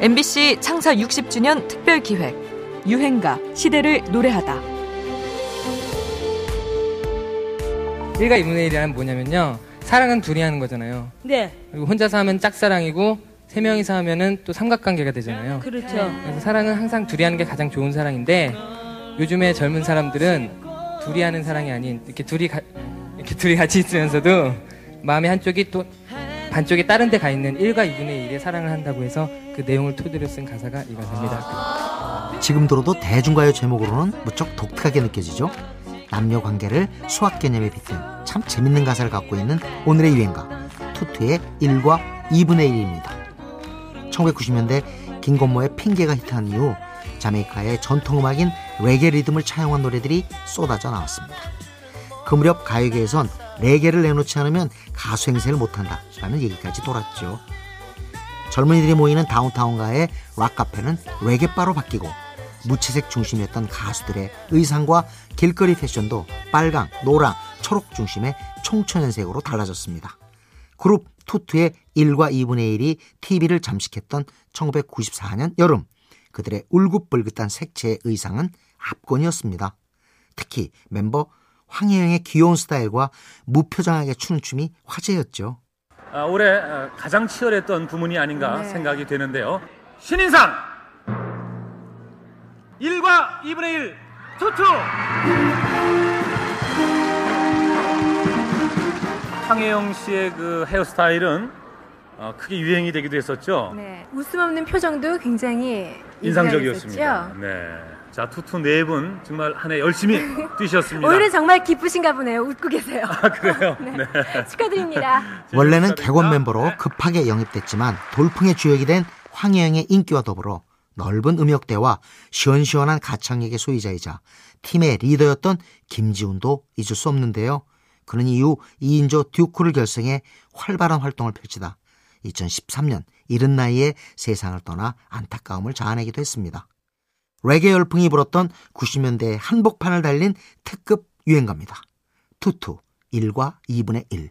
MBC 창사 60주년 특별 기획 유행가 시대를 노래하다. 1과 2분의 1이란 뭐냐면요. 사랑은 둘이 하는 거잖아요. 네, 그리고 혼자서 하면 짝사랑이고 세 명이서 하면은 또 삼각관계가 되잖아요. 그렇죠. 그래서 사랑은 항상 둘이 하는 게 가장 좋은 사랑인데 요즘에 젊은 사람들은 둘이 하는 사랑이 아닌 이렇게 둘이 가- 이렇게 둘이 같이 있으면서도 마음의 한쪽이 또 반쪽이 다른 데 가 있는 1과 2분의 1의 사랑을 한다고 해서 그 내용을 토대로 쓴 가사가 이 가사입니다. 지금 들어도 대중가요 제목으로는 무척 독특하게 느껴지죠. 남녀 관계를 수학 개념에 빗댄 참 재밌는 가사를 갖고 있는 오늘의 유행가 투투의 1과 2분의 1입니다. 1990년대 김건모의 핑계가 히트한 이후 자메이카의 전통음악인 레게 리듬을 차용한 노래들이 쏟아져 나왔습니다. 그 무렵 가요계에선 레게를 내놓지 않으면 가수 행세를 못한다 라는 얘기까지 돌았죠. 젊은이들이 모이는 다운타운가의 락카페는 레게바로 바뀌고 무채색 중심이었던 가수들의 의상과 길거리 패션도 빨강, 노랑, 초록 중심의 총천연색으로 달라졌습니다. 그룹 투투의 1과 2분의 1이 TV를 잠식했던 1994년 여름 그들의 울긋불긋한 색채의 의상은 압권이었습니다. 특히 멤버 황혜영의 귀여운 스타일과 무표정하게 추는 춤이 화제였죠. 아, 올해 어, 가장 치열했던 부문이 아닌가 생각이 되는데요. 신인상 1과 2분의 1 투투 황혜영 씨의 그 헤어스타일은 어, 크게 유행이 되기도 했었죠. 네, 웃음 없는 표정도 굉장히 인상적이었습니다. 네. 자, 투투 네 분 정말 한 해 열심히 뛰셨습니다. 오히려 정말 기쁘신가 보네요. 웃고 계세요. 아, 그래요? 네. 축하드립니다. 원래는 객원 멤버로 급하게 영입됐지만 돌풍의 주역이 된 황혜영의 인기와 더불어 넓은 음역대와 시원시원한 가창력의 소유자이자 팀의 리더였던 김지훈도 잊을 수 없는데요. 그는 이후 2인조 듀크를 결성해 활발한 활동을 펼치다 2013년 이른 나이에 세상을 떠나 안타까움을 자아내기도 했습니다. 레게 열풍이 불었던 90년대의 한복판을 달린 특급 유행가입니다. 투투 1과 2분의 1